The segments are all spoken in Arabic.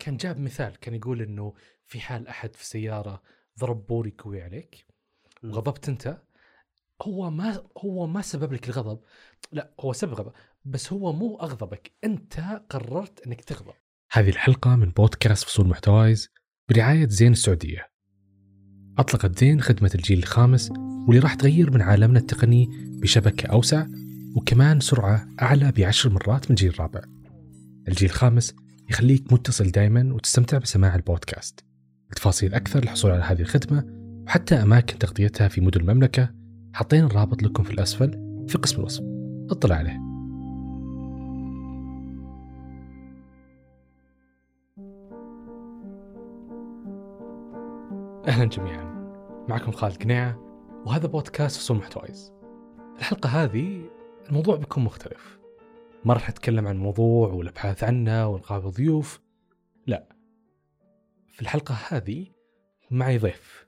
كان جاب مثال كان يقول إنه في حال أحد في سيارة ضرب بوري قوي عليك. وغضبت أنت هو ما هو ما سبب لك الغضب لا هو سبب غضب بس هو مو أغضبك أنت قررت إنك تغضب. هذه الحلقة من بودكاست فصول محتوايز برعاية زين السعودية. أطلقت زين خدمة الجيل الخامس واللي راح تغير من عالمنا التقني بشبكة أوسع وكمان سرعة أعلى بعشر مرات من الجيل الرابع. الجيل الخامس يخليك متصل دائما وتستمتع بسماع البودكاست. لتفاصيل أكثر للحصول على هذه الخدمة وحتى أماكن تغطيتها في مدن المملكة. حاطين الرابط لكم في الأسفل في قسم الوصف. اطلع عليه. أهلا جميعا. معكم خالد قنيعة وهذا بودكاست فصول محتوايز الحلقة هذه الموضوع بيكون مختلف. ما راح نتكلم عن موضوع والأبحاث عنه ونقابل ضيوف. لا. في الحلقة هذه معي ضيف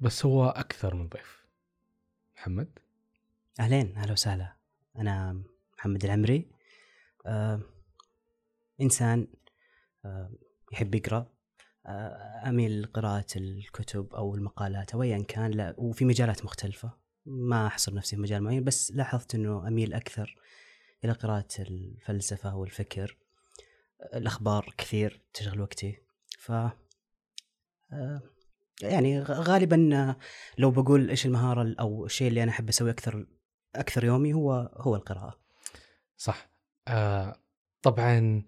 بس هو أكثر من ضيف. محمد؟ أهلين أهلا وسهلا. أنا محمد العمري. آه إنسان آه يحب يقرأ. آه أميل لقراءة الكتب أو المقالات أو ايا كان. لا وفي مجالات مختلفة. ما أحصر نفسي في مجال معين بس لاحظت إنه أميل أكثر إلى قراءة الفلسفة والفكر. الأخبار كثير تشغل وقتي. ف آه، يعني غالبا آه، لو بقول إيش المهارة أو الشيء اللي أنا أحب أسويه أكثر أكثر يومي هو هو القراءة. صح. آه طبعا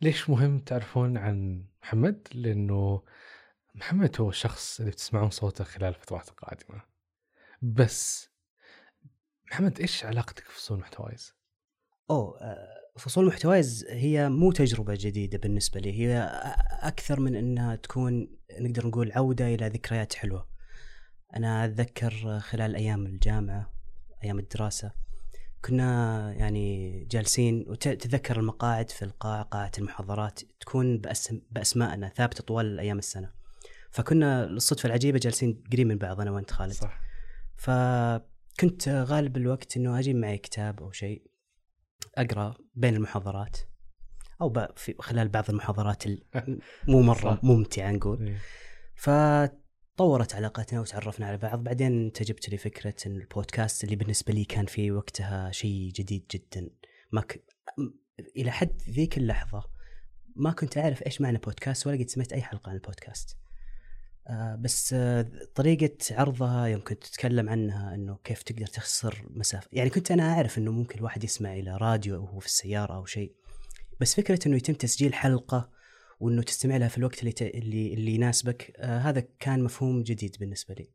ليش مهم تعرفون عن محمد؟ لأنه محمد هو الشخص اللي بتسمعون صوته خلال الفترات القادمة. بس محمد إيش علاقتك في فصول محتوايز؟ أوه آه، فصول محتوايز هي مو تجربة جديدة بالنسبة لي. هي أكثر من إنها تكون نقدر نقول عودة إلى ذكريات حلوة. أنا أتذكر خلال أيام الجامعة أيام الدراسة كنا يعني جالسين وتتذكر المقاعد في القاعه قاعة المحاضرات تكون بأسم بأسمائنا ثابتة طوال أيام السنة. فكنا الصدفه العجيبة جالسين قريب من بعض أنا وأنت خالد. صح. فكنت غالب الوقت إنه أجيب معي كتاب أو شيء. أقرأ بين المحاضرات أو في خلال بعض المحاضرات ال- مو مرة. ممتعة نقول إيه. فطورت علاقتنا وتعرفنا على بعض بعدين انت جبت لي فكرة إن البودكاست اللي بالنسبة لي كان في وقتها شيء جديد جدا ما ك... إلى حد ذيك اللحظة ما كنت أعرف إيش معنى بودكاست ولا قد سمعت أي حلقة عن البودكاست بس آه طريقة عرضها يوم كنت تتكلم عنها إنه كيف تقدر تخسر مسافة يعني كنت أنا أعرف إنه ممكن الواحد يسمع إلى راديو أو هو في السيارة أو شيء بس فكرة إنه يتم تسجيل حلقة وإنه تستمع لها في الوقت اللي ت... اللي اللي يناسبك آه هذا كان مفهوم جديد بالنسبة لي.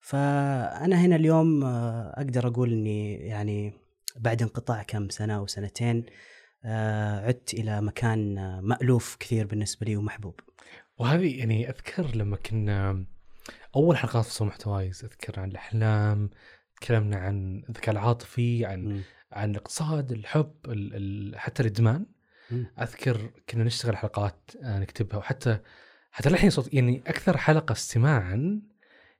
فأنا هنا اليوم آه أقدر أقول إني يعني بعد انقطاع كم سنة أو سنتين آه عدت إلى مكان آه مألوف كثير بالنسبة لي ومحبوب. وهذه يعني أذكر لما كنا أول حلقات فصول محتوايز أذكر عن الأحلام تكلمنا عن الذكاء العاطفي عن مم. عن الاقتصاد الحب ال ال حتى الإدمان مم. أذكر كنا نشتغل حلقات آه، نكتبها وحتى حتى الحين صوت يعني أكثر حلقة استماعا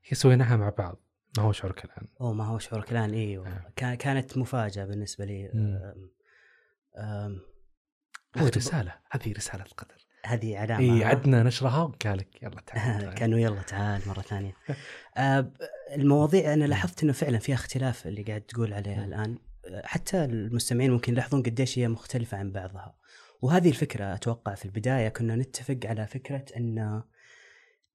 هي سويناها مع بعض ما هو شعورك الآن أوه ما هو شعورك الآن أيوه آه. كان كانت مفاجأة بالنسبة لي. أم أم هذه رسالة هذه رسالة القدر هذه علامه إي؟ عدنا نشرها وقال لك يلا تعال. كانوا يلا تعال مرة ثانية آه، المواضيع أنا لاحظت إنه فعلا فيها اختلاف اللي قاعد تقول عليها مم. الآن حتى المستمعين ممكن يلاحظون قديش هي مختلفة عن بعضها وهذه الفكرة أتوقع في البداية كنا نتفق على فكرة إن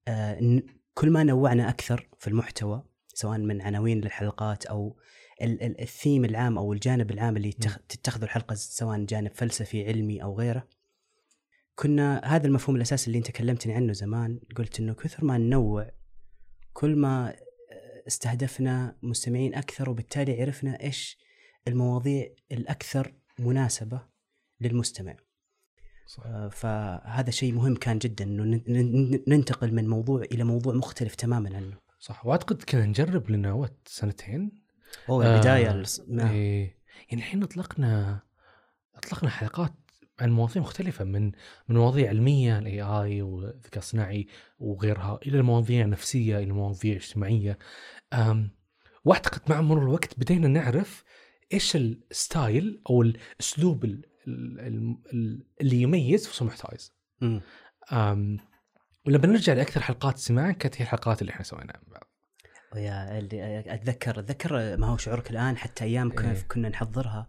آه، كل ما نوعنا أكثر في المحتوى سواء من عناوين للحلقات أو ال- ال- الثيم العام أو الجانب العام اللي يتخ- تتخذه الحلقة سواء جانب فلسفي علمي أو غيره كنا هذا المفهوم الأساسي اللي أنت كلمتني عنه زمان قلت إنه كثر ما ننوع كل ما استهدفنا مستمعين أكثر وبالتالي عرفنا إيش المواضيع الأكثر مناسبة للمستمع. صح. آه، فهذا شيء مهم كان جدا إنه ننتقل من موضوع إلى موضوع مختلف تماما عنه. صح. وأعتقد كنا نجرب لنا وقت سنتين؟ هو آه، البدايه الص- نعم. إيه. يعني الحين أطلقنا أطلقنا حلقات عن مواضيع مختلفة من من مواضيع علمية الاي اي والذكاء الصناعي وغيرها إلى مواضيع نفسية إلى مواضيع اجتماعية. أم وأعتقد مع مرور الوقت بدينا نعرف إيش الستايل أو الأسلوب ال- ال- ال- ال- اللي يميز فصول مم. أم ولما نرجع لأكثر حلقات سماعا كانت هي الحلقات اللي إحنا سويناها. مع بعض ويا اللي أتذكر أتذكر ما هو شعورك الآن حتى أيام كنا, إيه. كنا نحضرها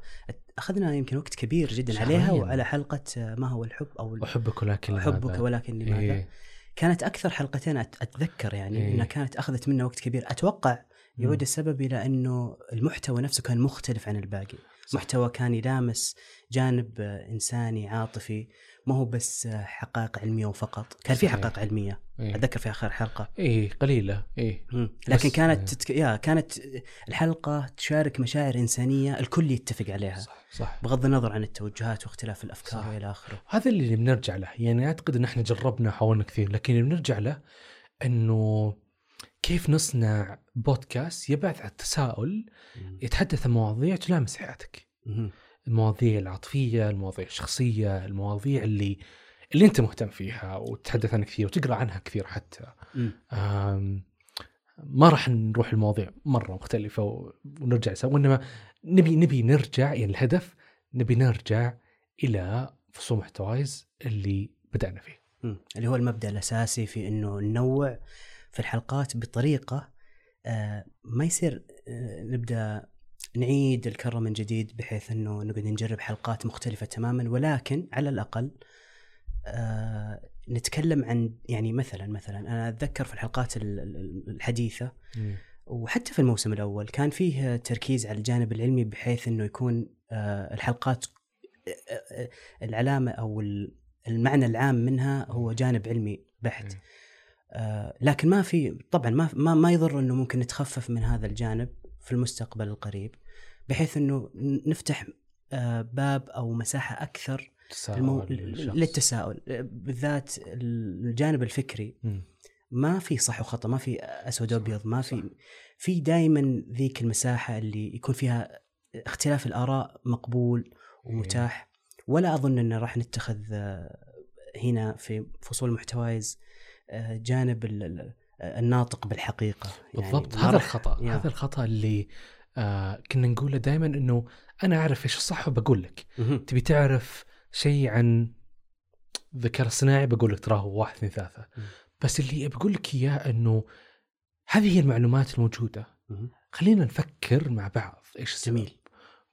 أخذنا يمكن وقت كبير جدا شهرين. عليها وعلى حلقة ما هو الحب أو احبك ولكن لماذا؟ احبك ولكن لماذا إيه. كانت أكثر حلقتين أتذكر يعني إيه. انها كانت أخذت منا وقت كبير أتوقع يعود السبب إلى أنه المحتوى نفسه كان مختلف عن الباقي صح. محتوى كان يلامس جانب آه، إنساني عاطفي ما هو بس حقائق علمية وفقط كان في. حقائق علمية. إيه. أتذكر في آخر حلقة. إيه قليلة. مم. لكن كانت تتك... يا كانت الحلقة تشارك مشاعر إنسانية الكل يتفق عليها. صح صح. بغض النظر عن التوجهات واختلاف الأفكار صح. وإلى آخره. هذا اللي بنرجع له. يعني أعتقد إن إحنا جربنا حاولنا كثير لكن اللي بنرجع له إنه كيف نصنع بودكاست يبعث عن التساؤل يتحدث عن مواضيع تلامس حياتك. مم. المواضيع العاطفية المواضيع الشخصية المواضيع اللي اللي أنت مهتم فيها وتتحدث عنها كثير وتقرأ عنها كثير حتى. ما راح نروح المواضيع مرة مختلفة ونرجع سوا وإنما نبي نبي نرجع يعني الهدف نبي نرجع إلى فصول محتوايز اللي بدأنا فيه. مم. اللي هو المبدأ الأساسي في إنه ننوع في الحلقات بطريقة آه، ما يصير آه، نبدأ نعيد الكرة من جديد بحيث إنه نقعد نجرب حلقات مختلفة تماما ولكن على الأقل آه، نتكلم عن يعني مثلا مثلا أنا أتذكر في الحلقات ال- ال- الحديثة وحتى في الموسم الأول كان فيه تركيز على الجانب العلمي بحيث إنه يكون آه، الحلقات آه، آه، العلامة أو ال- المعنى العام منها هو جانب علمي بحت. إيه. آه، لكن ما في طبعا ما ما ما يضر إنه ممكن نتخفف من هذا الجانب. في المستقبل القريب بحيث إنه نفتح آه، باب أو مساحة أكثر المو... للتساؤل بالذات الجانب الفكري. مم. ما في صح وخطأ ما في أسود وأبيض ما في في دائما ذيك المساحة اللي يكون فيها اختلاف الآراء مقبول ومتاح. ولا أظن إن راح نتخذ آه، هنا في فصول محتوايز آه، جانب الناطق بالحقيقة يعني بالضبط ما هذا الخطأ يا. هذا الخطأ اللي آه كنا نقوله دائما إنه أنا أعرف إيش الصح وبقول لك. تبي تعرف شيء عن الذكاء الصناعي بقول لك تراه واحد اثنين ثلاثة. بس اللي بقول لك إياه إنه هذه هي المعلومات الموجودة. خلينا نفكر مع بعض إيش السبب جميل.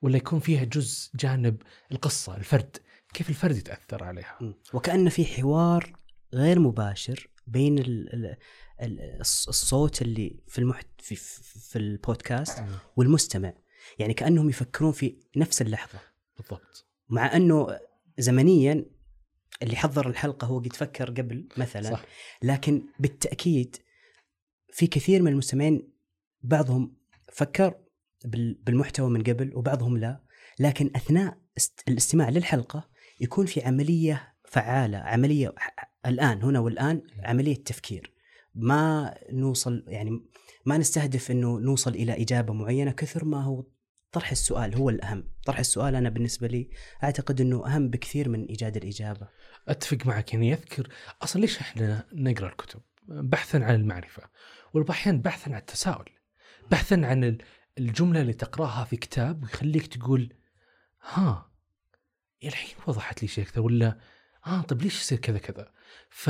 ولا يكون فيها جزء جانب القصة الفرد كيف الفرد يتأثر عليها مم. وكأن في حوار غير مباشر بين ال ال ال الص- الصوت اللي في المحت في, في, البودكاست والمستمع. يعني كأنهم يفكرون في نفس اللحظة. بالضبط. مع أنه زمنيا اللي حضر الحلقة هو قد فكر قبل مثلا صح. لكن بالتأكيد في كثير من المستمعين بعضهم فكر بال- بالمحتوى من قبل وبعضهم لا. لكن أثناء است- الاستماع للحلقة يكون في عملية فعالة عملية ح- الآن هنا والآن عملية تفكير. ما نوصل يعني ما نستهدف أنه نوصل إلى إجابة معينة كثر ما هو طرح السؤال هو الأهم طرح السؤال أنا بالنسبة لي أعتقد أنه أهم بكثير من إيجاد الإجابة أتفق معك يعني يذكر أصلا ليش إحنا نقرأ الكتب؟ بحثا عن المعرفة واحيانا بحثا عن التساؤل بحثا عن ال- الجملة اللي تقرأها في كتاب ويخليك تقول ها الحين وضحت لي شيء كذا ولا آه طيب ليش يصير كذا كذا؟ ف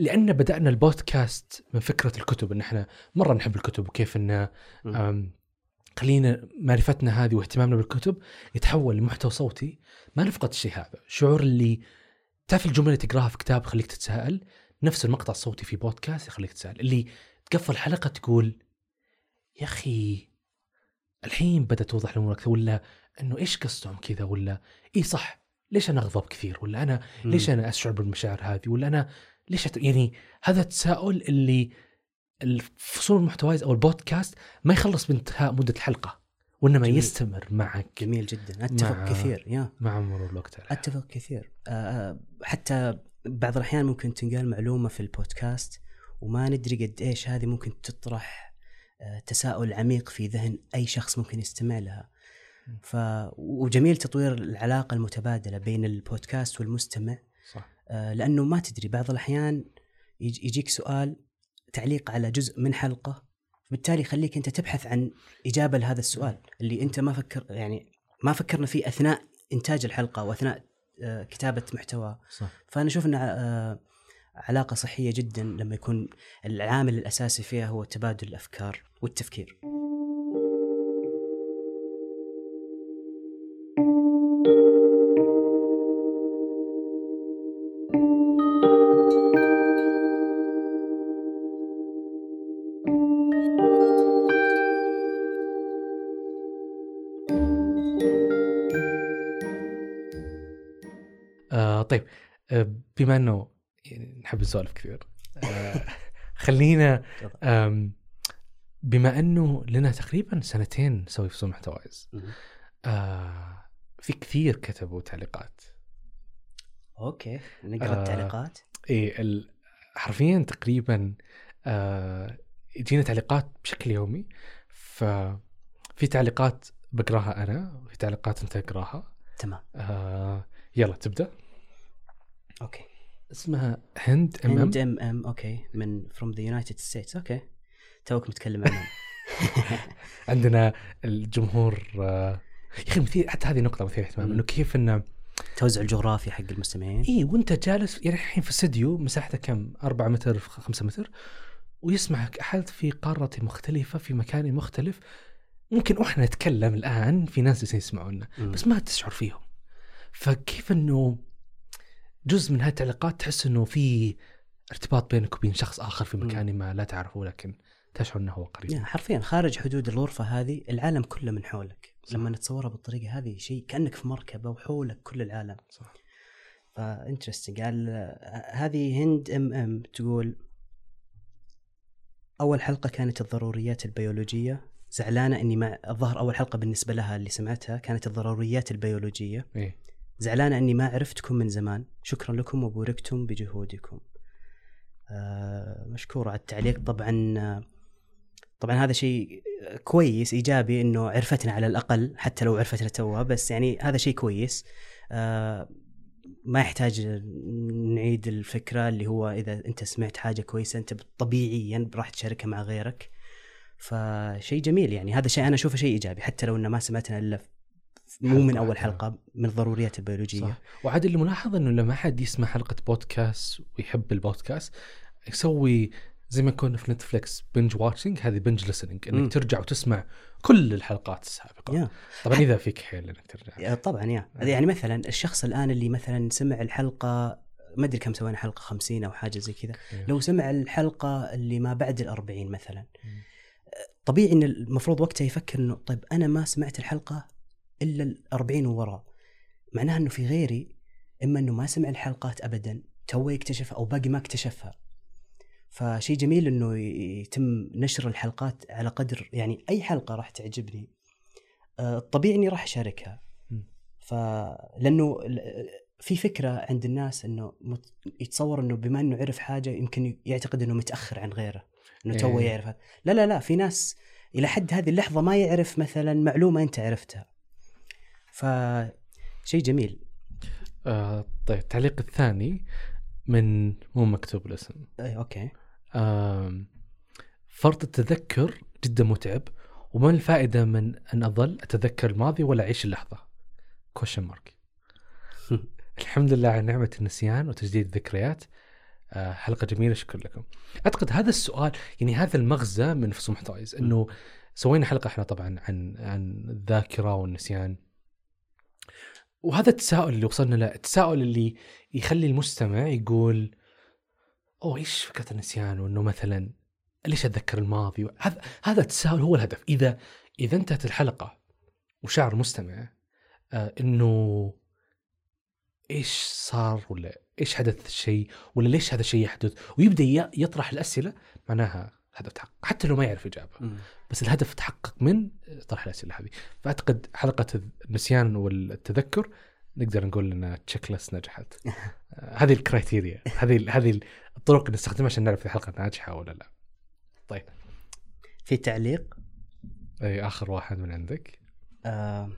لأن بدأنا البودكاست من فكرة الكتب إن إحنا مرة نحب الكتب وكيف إن خلينا معرفتنا هذه واهتمامنا بالكتب يتحول لمحتوى صوتي. ما نفقد الشيء هذا. شعور اللي تعرف الجملة اللي تقراها في كتاب خليك تتساءل؟ نفس المقطع الصوتي في بودكاست يخليك تتساءل. اللي تقفل حلقه تقول يا أخي الحين بدأت توضح الأمور أكثر ولا إنه إيش قصدهم كذا ولا اي صح ليش أنا أغضب كثير ولا أنا ليش أنا أشعر بالمشاعر هذه ولا أنا ليش أت... يعني هذا التساؤل اللي الفصول المحتوايز أو البودكاست ما يخلص بانتهاء مدة الحلقة وإنما جميل. يستمر معك. جميل جدا. أتفق مع- كثير يا. مع مرور الوقت. أتفق كثير. آه، آه، حتى بعض الأحيان ممكن تنقال معلومة في البودكاست وما ندري قد إيش هذه ممكن تطرح آه، تساؤل عميق في ذهن أي شخص ممكن يستمع لها. ف وجميل تطوير العلاقة المتبادلة بين البودكاست والمستمع. لأنه ما تدري بعض الأحيان يج- يجيك سؤال تعليق على جزء من حلقة بالتالي يخليك أنت تبحث عن إجابة لهذا السؤال اللي أنت ما فكر يعني ما فكرنا فيه أثناء إنتاج الحلقة واثناء آه، كتابة محتوى. صح. فأنا أشوف ان آه، علاقة صحية جدا لما يكون العامل الأساسي فيها هو تبادل الأفكار والتفكير. بما إنه يعني نحب نسولف كثير آه خلينا بما إنه لنا تقريبا سنتين نسوي فصول محتوايز. آه في كثير كتبوا تعليقات. أوكي نقرأ آه. التعليقات؟ إي حرفيا تقريبا آه يجينا تعليقات بشكل يومي ففي تعليقات بقراها أنا وفي تعليقات أنت تقراها. تمام. آه يلا تبدأ. okay. اسمها هند ام ام هند ام ام okay من from the United States okay توك متكلم عنهم عندنا الجمهور آه يا أخي مثير حتى هذه نقطة مثيرة اهتمام. إنه كيف إنه توزع الجغرافي حق المستمعين. اي وأنت جالس يعني الحين في استديو مساحته كم؟ 4 متر في 5 متر ويسمعك أحد في قارة مختلفة في مكان مختلف. ممكن وإحنا نتكلم الآن في ناس يسمعونا. بس ما تشعر فيهم. فكيف إنه جزء من هذه التعليقات تحس إنه في ارتباط بينك وبين شخص آخر في. مكان ما لا تعرفه لكن تشعر إنه هو قريب. يعني حرفيا خارج حدود الغرفة هذه العالم كله من حولك. صح. لما نتصورها بالطريقة هذه شيء كأنك في مركبة وحولك كل العالم. صح. ف interesting قال هذه هند ام ام تقول أول حلقة كانت الضروريات البيولوجية. زعلانة إني ما الظهر أول حلقة بالنسبة لها اللي سمعتها كانت الضروريات البيولوجية. إيه. زعلانة أني ما عرفتكم من زمان. شكرا لكم وبوركتم بجهودكم. آه مشكور على التعليق. طبعا طبعا هذا شيء كويس إيجابي أنه عرفتنا على الأقل حتى لو عرفتنا توها بس يعني هذا شيء كويس. آه ما يحتاج نعيد الفكرة اللي هو إذا أنت سمعت حاجة كويسة أنت طبيعيا راح تشاركها مع غيرك. فشيء جميل يعني. هذا شيء أنا أشوفه شيء إيجابي حتى لو أنه ما سمعتنا إلا مو من واحدة. حلقة من الضروريات البيولوجية صح وعاد اللي ملاحظ إنه لما أحد يسمع حلقة بودكاست ويحب البودكاست يسوي زي ما كنا في Netflix binge watching هذه binge listening إنك مم. ترجع وتسمع كل الحلقات السابقة yeah طبعا إذا فيك حيل إنك ترجع يا طبعا يا يعني مثلا الشخص الآن اللي مثلا سمع الحلقة ما أدري كم سوينا حلقة 50 أو حاجة زي كذا. لو سمع الحلقة اللي ما بعد الأربعين مثلا مم. طبيعي إن المفروض وقتها يفكر إنه طيب أنا ما سمعت الحلقة إلا الأربعين ووراء معناها إنه في غيري إما إنه ما سمع الحلقات ابدا تو يكتشفها أو باقي ما اكتشفها فشيء جميل إنه يتم نشر الحلقات على قدر يعني أي حلقة راح تعجبني آه، الطبيعي إني راح أشاركها مم. ف لأنه ال- في فكرة عند الناس إنه. يتصور إنه بما إنه عرف حاجة يمكن يعتقد إنه متأخر عن غيره إنه تو إيه. يعرف لا لا لا في ناس إلى حد هذه اللحظة ما يعرف مثلا معلومة أنت عرفتها ف شيء جميل. آه طيب التعليق الثاني من مو مكتوب الاسم. اي okay. آم، فرط التذكر جدا متعب وما الفائدة من أن أظل أتذكر الماضي ولا أعيش اللحظة؟ كوشن مارك الحمد لله على نعمة النسيان وتجديد الذكريات. آه، حلقة جميلة شكرا لكم. أعتقد هذا السؤال يعني هذا المغزى من فصول محتوايز أنه سوينا حلقة إحنا طبعا عن عن الذاكرة والنسيان. وهذا التساؤل اللي وصلنا له التساؤل اللي يخلي المستمع يقول أوه إيش فكرة النسيان؟ وإنه مثلا ليش أتذكر الماضي؟ هذا هذا التساؤل هو الهدف. إذا إذا انتهت الحلقة وشعر المستمع آه إنه إيش صار ولا إيش حدث الشيء ولا ليش هذا الشيء يحدث؟ ويبدأ يطرح الأسئلة معناها الهدف تحقق. حتى لو ما يعرف إجابة. بس الهدف تحقق من طرح الأسئلة هذه فأعتقد حلقة النسيان والتذكر نقدر نقول ان تشيك ليست نجحت. آه، هذه الكرايتيريا هذه هذه الطرق اللي نستخدمها عشان نعرف الحلقة ناجحة ولا لا. طيب. في تعليق؟ أي آخر واحد من عندك؟ آه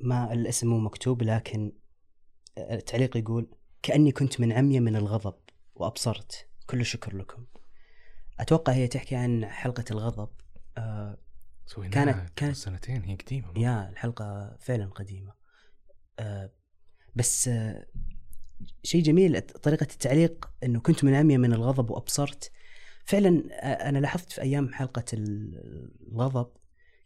ما الاسم مو مكتوب لكن التعليق يقول كأني كنت من عمية من الغضب وأبصرت. كل الشكر لكم. أتوقع هي تحكي عن حلقة الغضب. آه كانت- كانت- سنتين هي قديمة يا الحلقة فعلا قديمة. آه بس آه شيء جميل طريقة التعليق إنه كنت منامية من الغضب وأبصرت. فعلا آه أنا لاحظت في أيام حلقة الغضب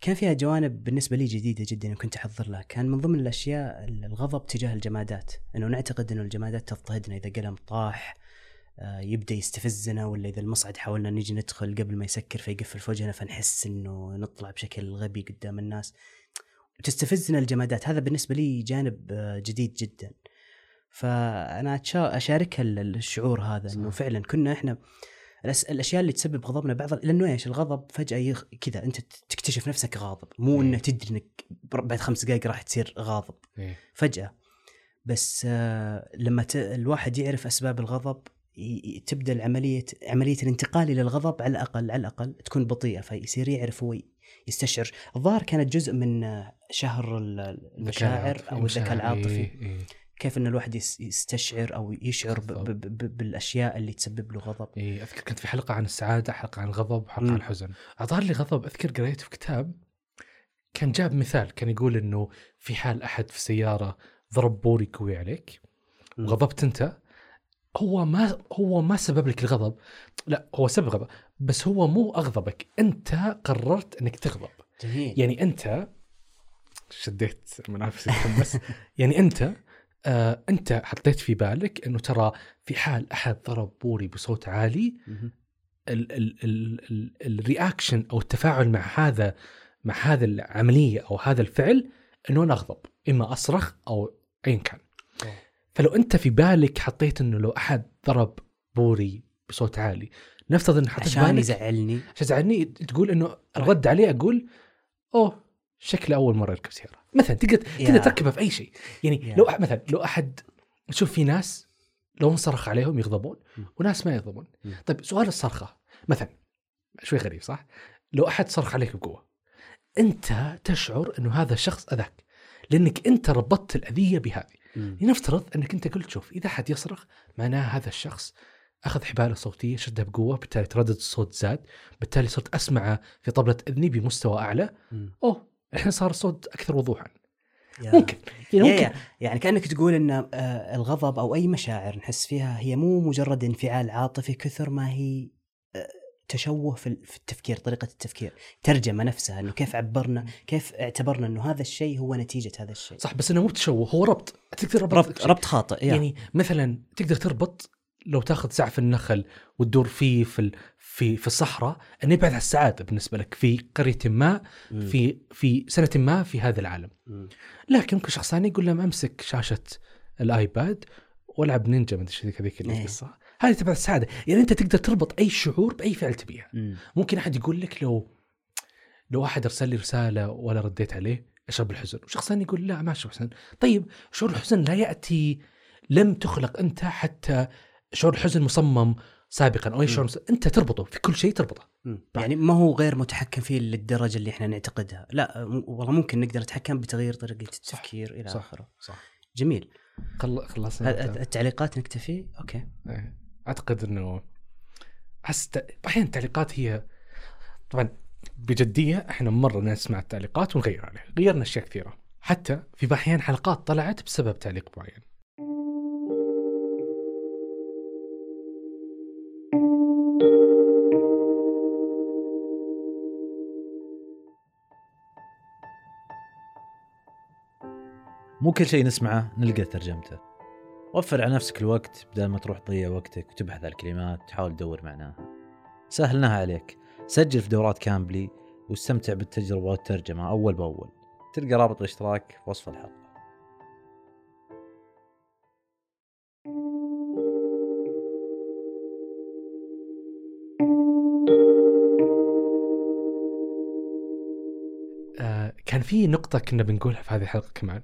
كان فيها جوانب بالنسبة لي جديدة جدا كنت أحضر لها. كان من ضمن الأشياء الغضب تجاه الجمادات. إنه نعتقد إنه الجمادات تضطهدنا إذا قلم طاح يبدأ يستفزنا ولا إذا المصعد حاولنا نيجي ندخل قبل ما يسكر فيقفل في وجهنا فنحس إنه نطلع بشكل غبي قدام الناس. تستفزنا الجمادات. هذا بالنسبة لي جانب آه، جديد جدا. فأنا اشاركها الشعور هذا إنه فعلا كنا إحنا الأشياء اللي تسبب غضبنا بعض لأنه إيش؟ الغضب فجأة يخ... كذا أنت تكتشف نفسك غاضب. مو إنه تدري إنك بعد خمس دقائق راح تصير غاضب. إيه. فجأة. بس آه لما ت... الواحد يعرف أسباب الغضب. تبدأ العملية عملية الانتقال إلى الغضب على الأقل على الأقل تكون بطيئة فيصير يعرف هو يستشعر. الظاهر كانت جزء من شهر المشاعر أو الذكاء العاطفي. إيه. إيه. كيف إن الواحد يستشعر أو يشعر ب ب ب بالأشياء اللي تسبب له غضب. اي أذكر كنت في حلقة عن السعادة حلقة عن الغضب وحلقه عن الحزن. أظهر لي غضب أذكر قريت في كتاب كان جاب مثال كان يقول إنه في حال أحد في سيارة ضرب بوري قوي عليك وغضبت أنت هو ما هو ما سبب لك الغضب. لا هو سبب غضب بس هو مو أغضبك. أنت قررت إنك تغضب. جميل. يعني أنت شديت منافسي بس. يعني أنت آه أنت حطيت في بالك إنه ترى في حال أحد ضرب بوري بصوت عالي ال reaction أو التفاعل مع هذا مع هذا العملية أو هذا الفعل إنه أنا أغضب إما أصرخ أو ايا كان. فلو انت في بالك حطيت انه لو أحد ضرب بوري بصوت عالي نفترض ان حطيت عشان يزعلني. عشان يزعلني تقول إنه الرد عليه أقول أوه شكله أول مرة يركب سيارة. مثلا تقدر تقدر تركبها في أي شيء. يعني لو مثلا لو أحد تشوف في ناس لو انصرخ عليهم يغضبون وناس ما يغضبون. طيب سؤال الصرخة. مثلا شوي غريب صح؟ لو أحد صرخ عليك بقوة أنت تشعر إنه هذا الشخص أذاك لأنك أنت ربطت الأذية بهذه. لنفترض أنك أنت قلت شوف إذا احد يصرخ معناه هذا الشخص أخذ حباله صوتيه شدها بقوة بالتالي تردد الصوت زاد بالتالي صرت اسمعه في طبلة إذني بمستوى أعلى. أوه الحين صار الصوت أكثر وضوحا. ممكن يعني ممكن. يا يعني كأنك تقول إن آه، الغضب أو أي مشاعر نحس فيها هي مو مجرد انفعال عاطفي كثر ما هي آه، تشوه في التفكير طريقة التفكير. ترجمة نفسها أنه كيف عبرنا كيف اعتبرنا أنه هذا الشيء هو نتيجة هذا الشيء. صح بس أنه مو تشوه هو ربط. تقدر ربط ربط, ربط خاطئ يعني مثلا تقدر تربط لو تاخذ سعف النخل وتدور فيه في في في الصحراء إنه يبعث السعاده بالنسبة لك في قرية ما في في سنة ما في هذا العالم. لكن ممكن شخص ثاني يقول لهم أمسك شاشة الآيباد وألعب نينجا ما أدري هذيك إيه. القصة. هذه تبعث السعادة. يعني أنت تقدر تربط أي شعور بأي فعل تبيها ممكن أحد يقول لك لو لو أحد أرسل لي رسالة ولا رديت عليه أشعر بالحزن. وشخص ثاني يقول لا ما أشعر بالحزن. طيب شعور الحزن لا يأتي لم تخلق أنت حتى شعور الحزن مصمم سابقا أو أي شعور أنت تربطه في كل شيء تربطه. يعني ما هو غير متحكم فيه للدرجة اللي إحنا نعتقدها. لا والله ممكن نقدر نتحكم بتغيير طريقة التفكير صح. إلى صح. آخره. صح. جميل. خلصنا التعليقات نكتفي؟ أوكي. إيه. أعتقد إنه أحس أحيانا التعليقات هي طبعا بجدية إحنا مرة نسمع التعليقات ونغير عليها غيرنا أشياء كثيرة. حتى في احيان حلقات طلعت بسبب تعليق معين. مو كل شيء نسمعه نلقى ترجمته. وفر على نفسك الوقت بدل ما تروح تضيع وقتك وتبحث عن الكلمات وتحاول تدور معناها. سهلناها عليك. سجل في دورات كامبلي واستمتع بالتجربة والترجمة أول بأول. تلقى رابط الاشتراك في وصف الحلقة. آه كان في نقطة كنا بنقولها في هذه الحلقة كمان.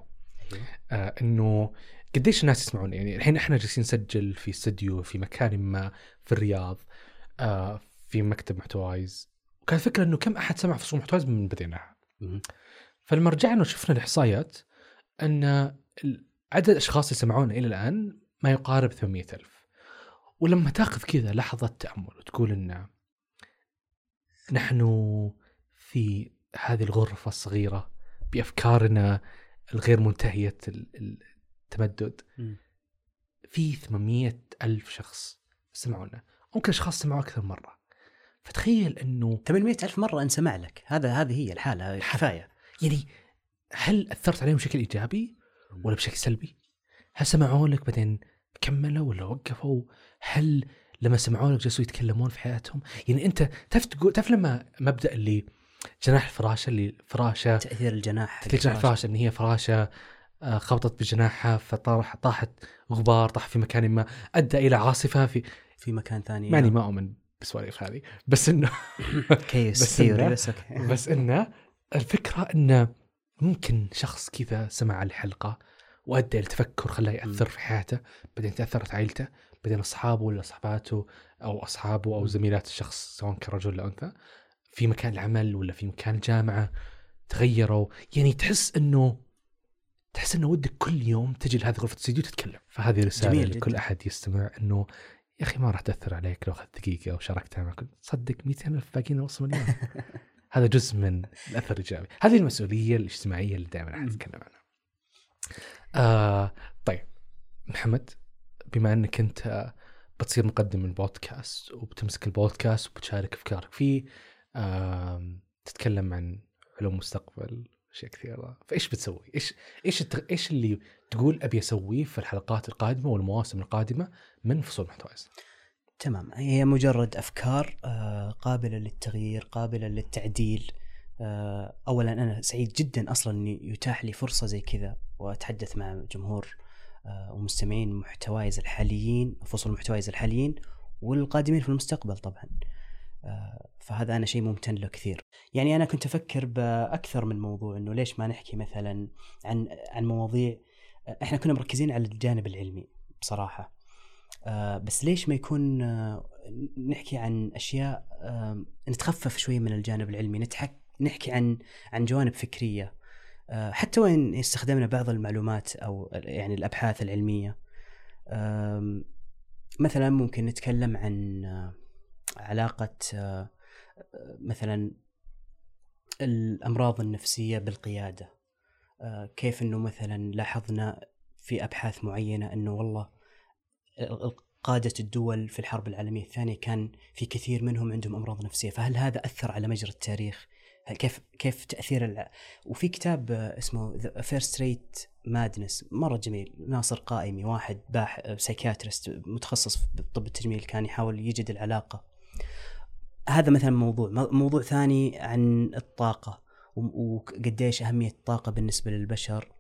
آه إنه قديش الناس يسمعون يعني الحين إحنا جالسين نسجل في استديو في مكان ما في الرياض آه في مكتب محتوايز وكان الفكرة إنه كم أحد سمع فصول محتوايز من بديناها فلما رجعنا وشفنا الإحصائيات إن عدد الأشخاص اللي سمعونا إلى الآن ما يقارب 800 ألف. ولما تأخذ كذا لحظة تأمل وتقول إن نحن في هذه الغرفة الصغيرة بأفكارنا الغير منتهية ال- التمدد. في 800 ألف شخص سمعونا ممكن أشخاص سمعوا أكثر مرة فتخيل أنه 800 ألف مرة انسمع لك هذا هذه هي الحالة كفاية يعني هل أثرت عليهم بشكل إيجابي ولا بشكل سلبي؟ هل سمعوا لك بعدين كملوا ولا وقفوا؟ هل لما سمعوا لك جلسوا يتكلمون في حياتهم؟ يعني أنت تعرف تعرف لما مبدأ اللي جناح الفراشة اللي فراشة. تأثير الجناح تأثير جناح الفراشة إن هي فراشة آه، خبطت بجناحها فطاح طاحت غبار طاح في مكان ما أدى إلى عاصفة في في مكان ثاني ماني ما أؤمن بالسواليف هذه. بس إنه كيس بس إنه- بس بس إنه الفكرة إنه ممكن شخص كذا سمع الحلقة وأدى إلى تفكر خلاه يأثر في حياته بعدين تاثرت عائلته بعدين أصحابه ولا صحباته أو أصحابه أو. زميلات الشخص سواء كان رجل ولا أنثى. في مكان العمل ولا في مكان الجامعة تغيروا. يعني تحس إنه تحس إنه ودك كل يوم تجي لهذه غرفة الاستديو تتكلم. فهذه رسالة جميل لكل جداً. أحد يستمع إنه يا أخي ما راح تأثر عليك لو أخذت دقيقة وشاركتها مع كل صدق 200 ألف باقيين نص مليون هذا جزء من الأثر الإيجابي. هذه المسؤولية الاجتماعية اللي دائما إحنا مم. نتكلم عنها. آه طيب. محمد بما إنك أنت بتصير مقدم من بودكاست وبتمسك البودكاست وبتشارك أفكارك فيه تتكلم عن علوم مستقبل أشياء كثيرة فإيش بتسوي؟ إيش إيش الت- إيش اللي تقول أبي أسويه في الحلقات القادمة والمواسم القادمة من فصول محتوايز؟ تمام هي مجرد أفكار آه، قابلة للتغيير قابلة للتعديل آه، اولا أنا سعيد جدا أصلا إني يتاح لي فرصة زي كذا وأتحدث مع جمهور آه، ومستمعين محتوايز الحاليين فصول محتوايز الحاليين والقادمين في المستقبل طبعا فهذا أنا شيء ممتن له كثير. يعني أنا كنت أفكر بأكثر من موضوع إنه ليش ما نحكي مثلا عن عن مواضيع إحنا كنا مركزين على الجانب العلمي بصراحة. آه، بس ليش ما يكون آه، نحكي عن أشياء نتخفف شوي من الجانب العلمي نتحك نحكي عن عن جوانب فكرية. آه، حتى وين استخدمنا بعض المعلومات أو يعني الأبحاث العلمية. مثلا ممكن نتكلم عن علاقة آه، مثلا الأمراض النفسية بالقيادة. آه، كيف إنه مثلا لاحظنا في أبحاث معينة إنه والله قادة الدول في الحرب العالمية الثانية كان في كثير منهم عندهم أمراض نفسية. فهل هذا أثر على مجرى التاريخ؟ كيف كيف تأثير الع... وفي كتاب آه، اسمه The First Rate Madness مرة جميل. ناصر قائمي واحد باح سايكاتريست متخصص في طب التجميل كان يحاول يجد العلاقة. هذا مثلا موضوع مو- موضوع ثاني عن الطاقة وقديش أهمية الطاقة بالنسبة للبشر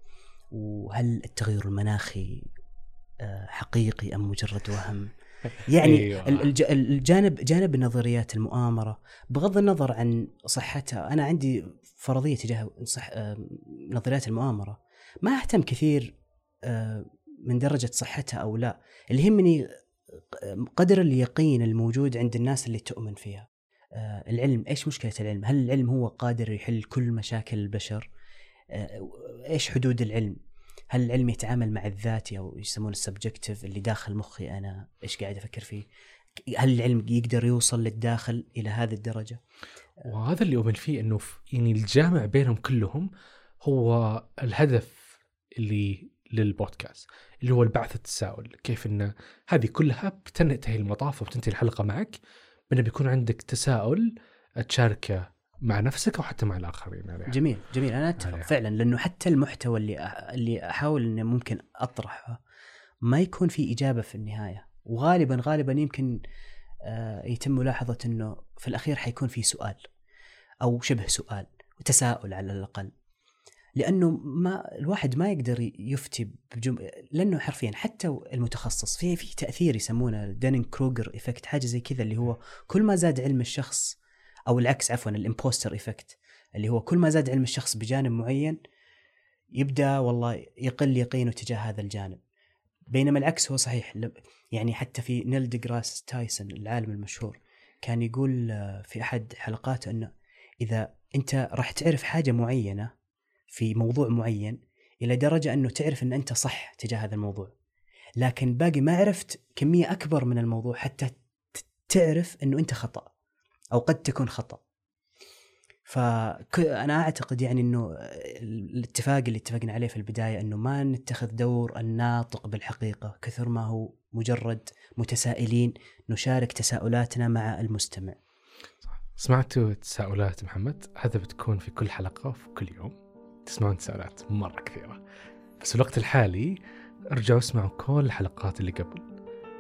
وهل التغير المناخي آه، حقيقي أم مجرد وهم؟ يعني أيوة. الجانب جانب نظريات المؤامرة بغض النظر عن صحتها أنا عندي فرضية تجاه صح آه، نظريات المؤامرة. ما أهتم كثير آه، من درجة صحتها أو لا اللي يهمني قدر اليقين الموجود عند الناس اللي تؤمن فيها. العلم إيش مشكلة العلم؟ هل العلم هو قادر يحل كل مشاكل البشر؟ آه، إيش حدود العلم؟ هل العلم يتعامل مع الذاتي أو يسمونه السبجكتيف اللي داخل مخي أنا؟ إيش قاعد أفكر فيه؟ هل العلم يقدر يوصل للداخل إلى هذه الدرجة؟ وهذا اللي أؤمن فيه في- يعني الجامع بينهم كلهم هو الهدف اللي للبودكاست اللي هو البعث التساؤل كيف أن هذه كلها بتنتهي المطاف وبتنتهي الحلقة معك. بأنه بيكون عندك تساؤل تشاركه مع نفسك أو حتى مع الآخرين عليه جميل جميل. أنا أتفق عليها. فعلا لأنه حتى المحتوى اللي أح- اللي أحاول إني ممكن أطرحه ما يكون في إجابة في النهاية. وغالبا غالبا يمكن آه، يتم ملاحظة إنه في الأخير حيكون في سؤال أو شبه سؤال وتساؤل على الأقل. لأنه ما الواحد ما يقدر يفتي بجم... لأنه حرفيا حتى المتخصص في في تأثير يسمونه Dunning Kruger effect حاجة زي كذا اللي هو كل ما زاد علم الشخص أو العكس عفوا ال imposter effect اللي هو كل ما زاد علم الشخص بجانب معين يبدأ والله يقل يقينه تجاه هذا الجانب. بينما العكس هو صحيح. يعني حتى في Neil deGrasse Tyson العالم المشهور كان يقول في أحد حلقاته إنه إذا أنت راح تعرف حاجة معينة في موضوع معين إلى درجة أنه تعرف أن أنت صح تجاه هذا الموضوع لكن باقي ما عرفت كمية أكبر من الموضوع حتى تعرف أنه أنت خطأ أو قد تكون خطأ فانا أعتقد يعني أنه الاتفاق اللي اتفقنا عليه في البداية أنه ما نتخذ دور الناطق بالحقيقة كثر ما هو مجرد متسائلين نشارك تساؤلاتنا مع المستمع. سمعتوا تساؤلات محمد؟ هذا بتكون في كل حلقة وفي كل يوم. تسمعون تساؤلات مرة كثيرة. بس في الوقت الحالي ارجعوا اسمعوا كل الحلقات اللي قبل.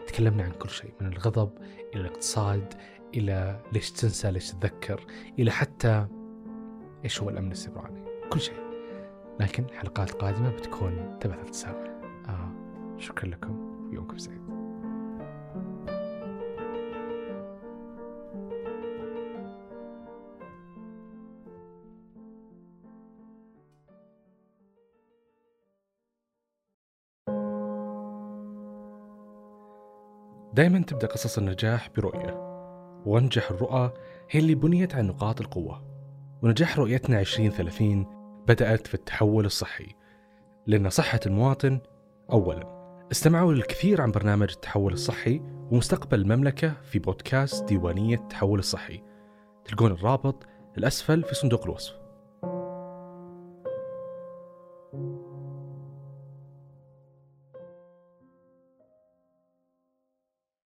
تكلمنا عن كل شيء من الغضب إلى الاقتصاد إلى ليش تنسى ليش تتذكر إلى حتى إيش هو الأمن السيبراني كل شيء لكن حلقات قادمة بتكون تبع التساؤل آه شكرا لكم ويومكم سعيد دائما تبدأ قصص النجاح برؤية وأنجح الرؤى هي اللي بنيت على نقاط القوة. ونجاح رؤيتنا 2030 بدأت في التحول الصحي لأن صحة المواطن أولا استمعوا للكثير عن برنامج التحول الصحي ومستقبل المملكة في بودكاست ديوانية التحول الصحي. تلقون الرابط الأسفل في صندوق الوصف.